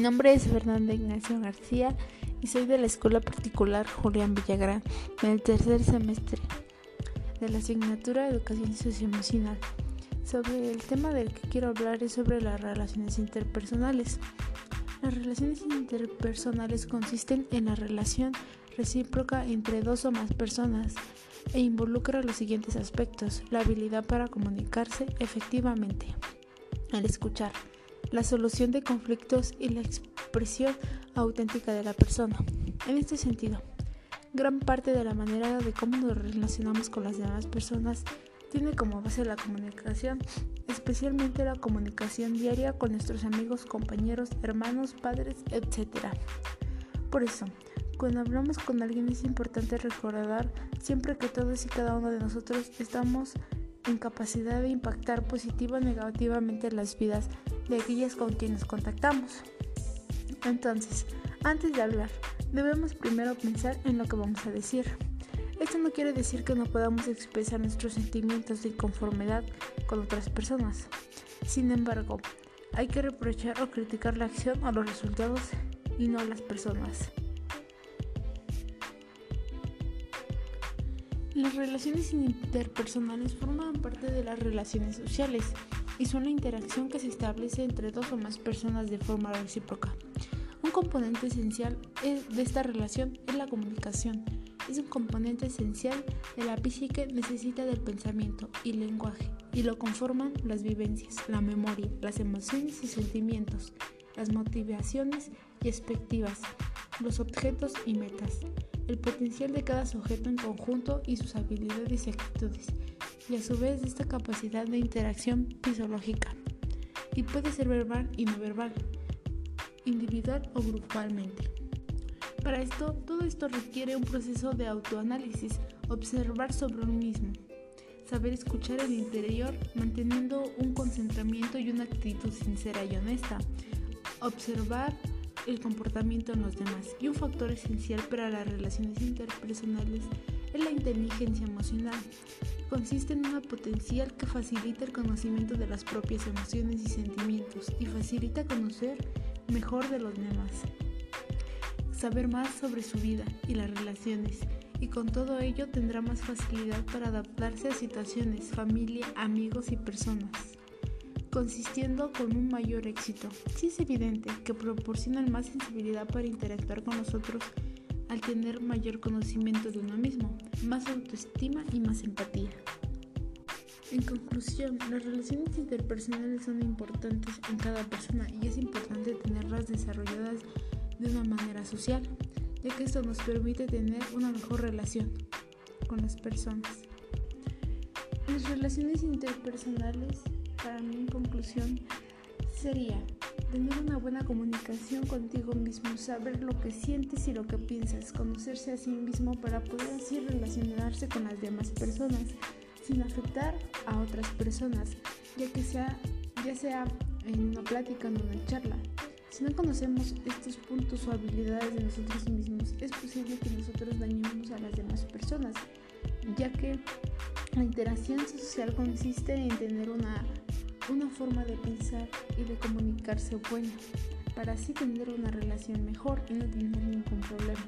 nombre es Fernanda Ignacio García y soy de la Escuela Particular Julián Villagrán del tercer semestre de la asignatura Educación Socioemocional. Sobre el tema del que quiero hablar es sobre las relaciones interpersonales. Las relaciones interpersonales consisten en la relación recíproca entre dos o más personas e involucra los siguientes aspectos, la habilidad para comunicarse efectivamente, al escuchar, la solución de conflictos y la expresión auténtica de la persona. En este sentido, gran parte de la manera de cómo nos relacionamos con las demás personas tiene como base la comunicación, especialmente la comunicación diaria con nuestros amigos, compañeros, hermanos, padres, etc. Por eso, cuando hablamos con alguien es importante recordar siempre que todos y cada uno de nosotros estamos en capacidad de impactar positiva o negativamente las vidas de aquellas con quienes contactamos. Entonces, antes de hablar, debemos primero pensar en lo que vamos a decir. Esto no quiere decir que no podamos expresar nuestros sentimientos de inconformidad con otras personas. Sin embargo, hay que reprochar o criticar la acción o los resultados y no las personas. Las relaciones interpersonales forman parte de las relaciones sociales y son la interacción que se establece entre dos o más personas de forma recíproca. Un componente esencial de esta relación es la comunicación. Es un componente esencial de la psique necesita del pensamiento y lenguaje y lo conforman las vivencias, la memoria, las emociones y sentimientos, las motivaciones y expectativas, los objetos y metas, el potencial de cada sujeto en conjunto y sus habilidades y actitudes y a su vez esta capacidad de interacción fisiológica. Y puede ser verbal y no verbal, individual o grupalmente. Para esto, todo esto requiere un proceso de autoanálisis, observar sobre uno mismo, saber escuchar el interior manteniendo un concentramiento y una actitud sincera y honesta, observar el comportamiento en los demás y un factor esencial para las relaciones interpersonales es la inteligencia emocional. Consiste en una potencial que facilita el conocimiento de las propias emociones y sentimientos y facilita conocer mejor de los demás. Saber más sobre su vida y las relaciones y con todo ello tendrá más facilidad para adaptarse a situaciones, familia, amigos y personas, consistiendo con un mayor éxito. Sí es evidente que proporcionan más sensibilidad para interactuar con nosotros al tener mayor conocimiento de uno mismo, más autoestima y más empatía. En conclusión, las relaciones interpersonales son importantes en cada persona y es importante tenerlas desarrolladas de una manera social, ya que esto nos permite tener una mejor relación con las personas. Las relaciones interpersonales, para mí en conclusión, sería tener una buena comunicación contigo mismo, saber lo que sientes y lo que piensas, conocerse a sí mismo para poder así relacionarse con las demás personas sin afectar a otras personas, ya que sea ya sea en una plática o en una charla. Si no conocemos estos puntos o habilidades de nosotros mismos, es posible que nosotros dañemos a las demás personas, ya que la interacción social consiste en tener una una forma de pensar y de comunicarse buena, para así tener una relación mejor y no tener ningún problema.